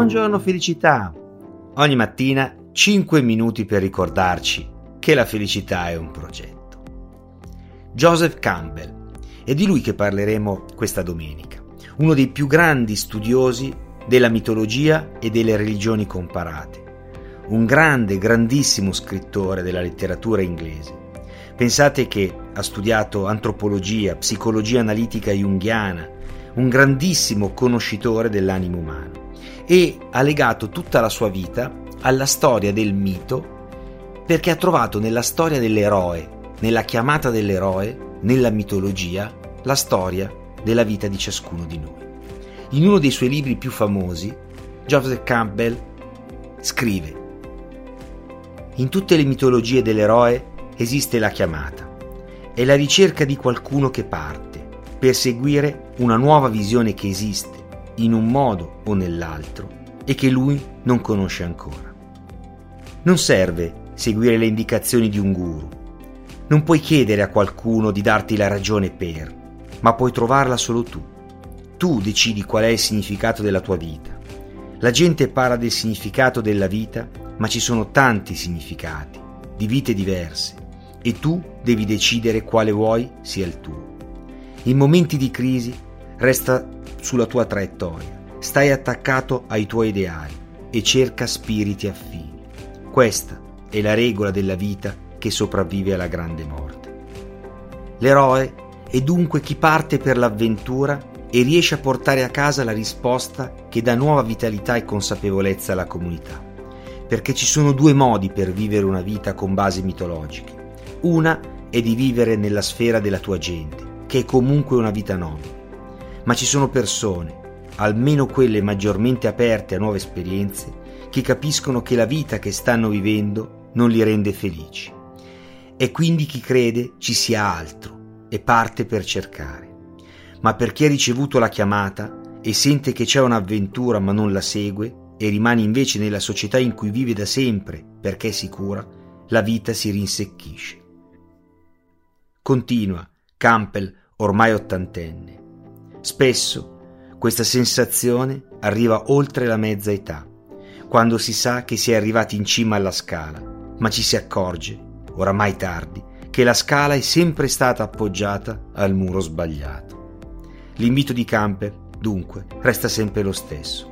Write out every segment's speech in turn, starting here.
Buongiorno felicità! Ogni mattina 5 minuti per ricordarci che la felicità è un progetto. Joseph Campbell, è di lui che parleremo questa domenica, uno dei più grandi studiosi della mitologia e delle religioni comparate, un grande, grandissimo scrittore della letteratura inglese. Pensate che ha studiato antropologia, psicologia analitica junghiana, un grandissimo conoscitore dell'animo umano e ha legato tutta la sua vita alla storia del mito perché ha trovato nella storia dell'eroe, nella chiamata dell'eroe, nella mitologia, la storia della vita di ciascuno di noi. In uno dei suoi libri più famosi, Joseph Campbell scrive In tutte le mitologie dell'eroe esiste la chiamata. È la ricerca di qualcuno che parte per seguire una nuova visione che esiste in un modo o nell'altro e che lui non conosce ancora. Non serve seguire le indicazioni di un guru. Non puoi chiedere a qualcuno di darti la ragione per, ma puoi trovarla solo tu. Tu decidi qual è il significato della tua vita. La gente parla del significato della vita, ma ci sono tanti significati, di vite diverse, e tu devi decidere quale vuoi sia il tuo. In momenti di crisi resta sulla tua traiettoria, stai attaccato ai tuoi ideali e cerca spiriti affini. Questa è la regola della vita che sopravvive alla grande morte. L'eroe è dunque chi parte per l'avventura e riesce a portare a casa la risposta che dà nuova vitalità e consapevolezza alla comunità. Perché ci sono due modi per vivere una vita con basi mitologiche. Una è di vivere nella sfera della tua gente, che è comunque una vita nobile ma ci sono persone, almeno quelle maggiormente aperte a nuove esperienze, che capiscono che la vita che stanno vivendo non li rende felici. E quindi chi crede ci sia altro e parte per cercare. Ma per chi ha ricevuto la chiamata e sente che c'è un'avventura ma non la segue e rimane invece nella società in cui vive da sempre perché è sicura, la vita si rinsecchisce. Continua Campbell, ormai ottantenne. Spesso questa sensazione arriva oltre la mezza età, quando si sa che si è arrivati in cima alla scala, ma ci si accorge, oramai tardi, che la scala è sempre stata appoggiata al muro sbagliato. L'invito di Camper, dunque, resta sempre lo stesso.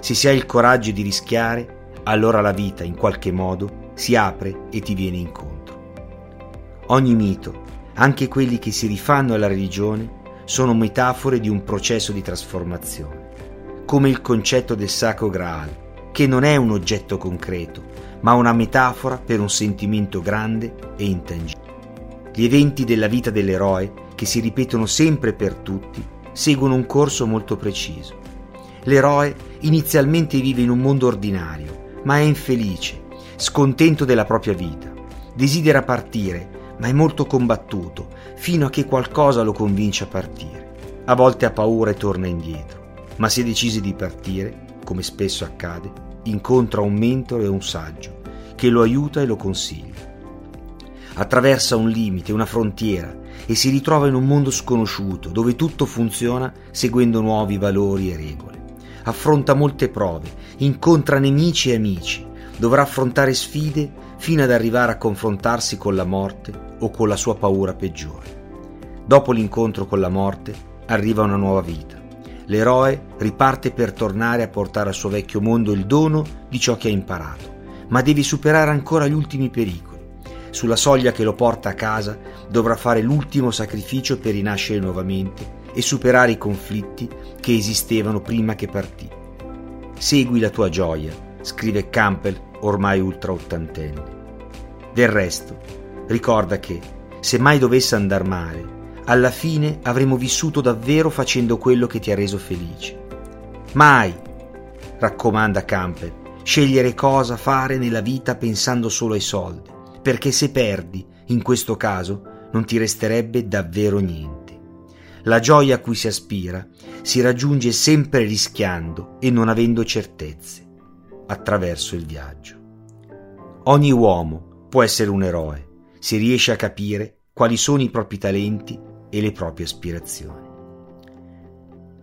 Se si ha il coraggio di rischiare, allora la vita, in qualche modo, si apre e ti viene incontro. Ogni mito, anche quelli che si rifanno alla religione, sono metafore di un processo di trasformazione, come il concetto del Sacro Graal, che non è un oggetto concreto, ma una metafora per un sentimento grande e intangibile. Gli eventi della vita dell'eroe, che si ripetono sempre per tutti, seguono un corso molto preciso. L'eroe inizialmente vive in un mondo ordinario, ma è infelice, scontento della propria vita. Desidera partire, ma è molto combattuto, fino a che qualcosa lo convince a partire. A volte ha paura e torna indietro, ma se decise di partire, come spesso accade, incontra un mentore e un saggio che lo aiuta e lo consiglia. Attraversa un limite, una frontiera e si ritrova in un mondo sconosciuto dove tutto funziona seguendo nuovi valori e regole. Affronta molte prove, incontra nemici e amici, dovrà affrontare sfide fino ad arrivare a confrontarsi con la morte o con la sua paura peggiore. Dopo l'incontro con la morte arriva una nuova vita. L'eroe riparte per tornare a portare al suo vecchio mondo il dono di ciò che ha imparato, ma deve superare ancora gli ultimi pericoli. Sulla soglia che lo porta a casa dovrà fare l'ultimo sacrificio per rinascere nuovamente e superare i conflitti che esistevano prima che partì. Segui la tua gioia, scrive Campbell ormai ultra ottantenne. Del resto, ricorda che, se mai dovesse andar male, alla fine avremo vissuto davvero facendo quello che ti ha reso felice. Mai, raccomanda Campbell, scegliere cosa fare nella vita pensando solo ai soldi, perché se perdi, in questo caso, non ti resterebbe davvero niente. La gioia a cui si aspira si raggiunge sempre rischiando e non avendo certezze attraverso il viaggio. Ogni uomo può essere un eroe se riesce a capire quali sono i propri talenti e le proprie aspirazioni.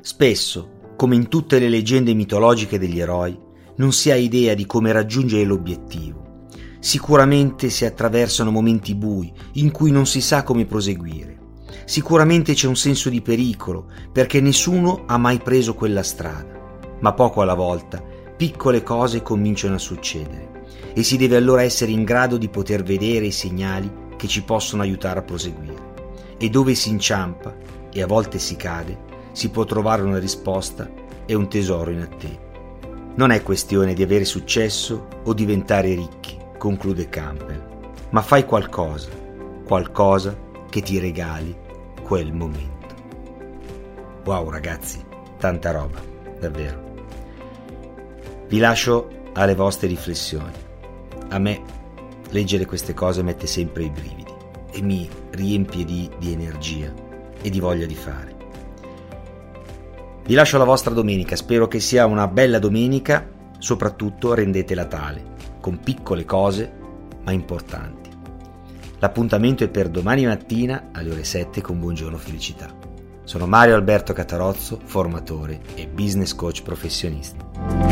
Spesso come in tutte le leggende mitologiche degli eroi, non si ha idea di come raggiungere l'obiettivo. Sicuramente si attraversano momenti bui in cui non si sa come proseguire. Sicuramente c'è un senso di pericolo perché nessuno ha mai preso quella strada. Ma poco alla volta piccole cose cominciano a succedere e si deve allora essere in grado di poter vedere i segnali che ci possono aiutare a proseguire. E dove si inciampa e a volte si cade, si può trovare una risposta e un tesoro in attesa. Non è questione di avere successo o diventare ricchi, conclude Campbell, ma fai qualcosa, qualcosa che ti regali quel momento. Wow ragazzi, tanta roba, davvero. Vi lascio alle vostre riflessioni. A me leggere queste cose mette sempre i brividi e mi riempie di, di energia e di voglia di fare. Vi lascio la vostra domenica, spero che sia una bella domenica, soprattutto rendetela tale, con piccole cose ma importanti. L'appuntamento è per domani mattina alle ore 7 con Buongiorno Felicità. Sono Mario Alberto Catarozzo, formatore e business coach professionista.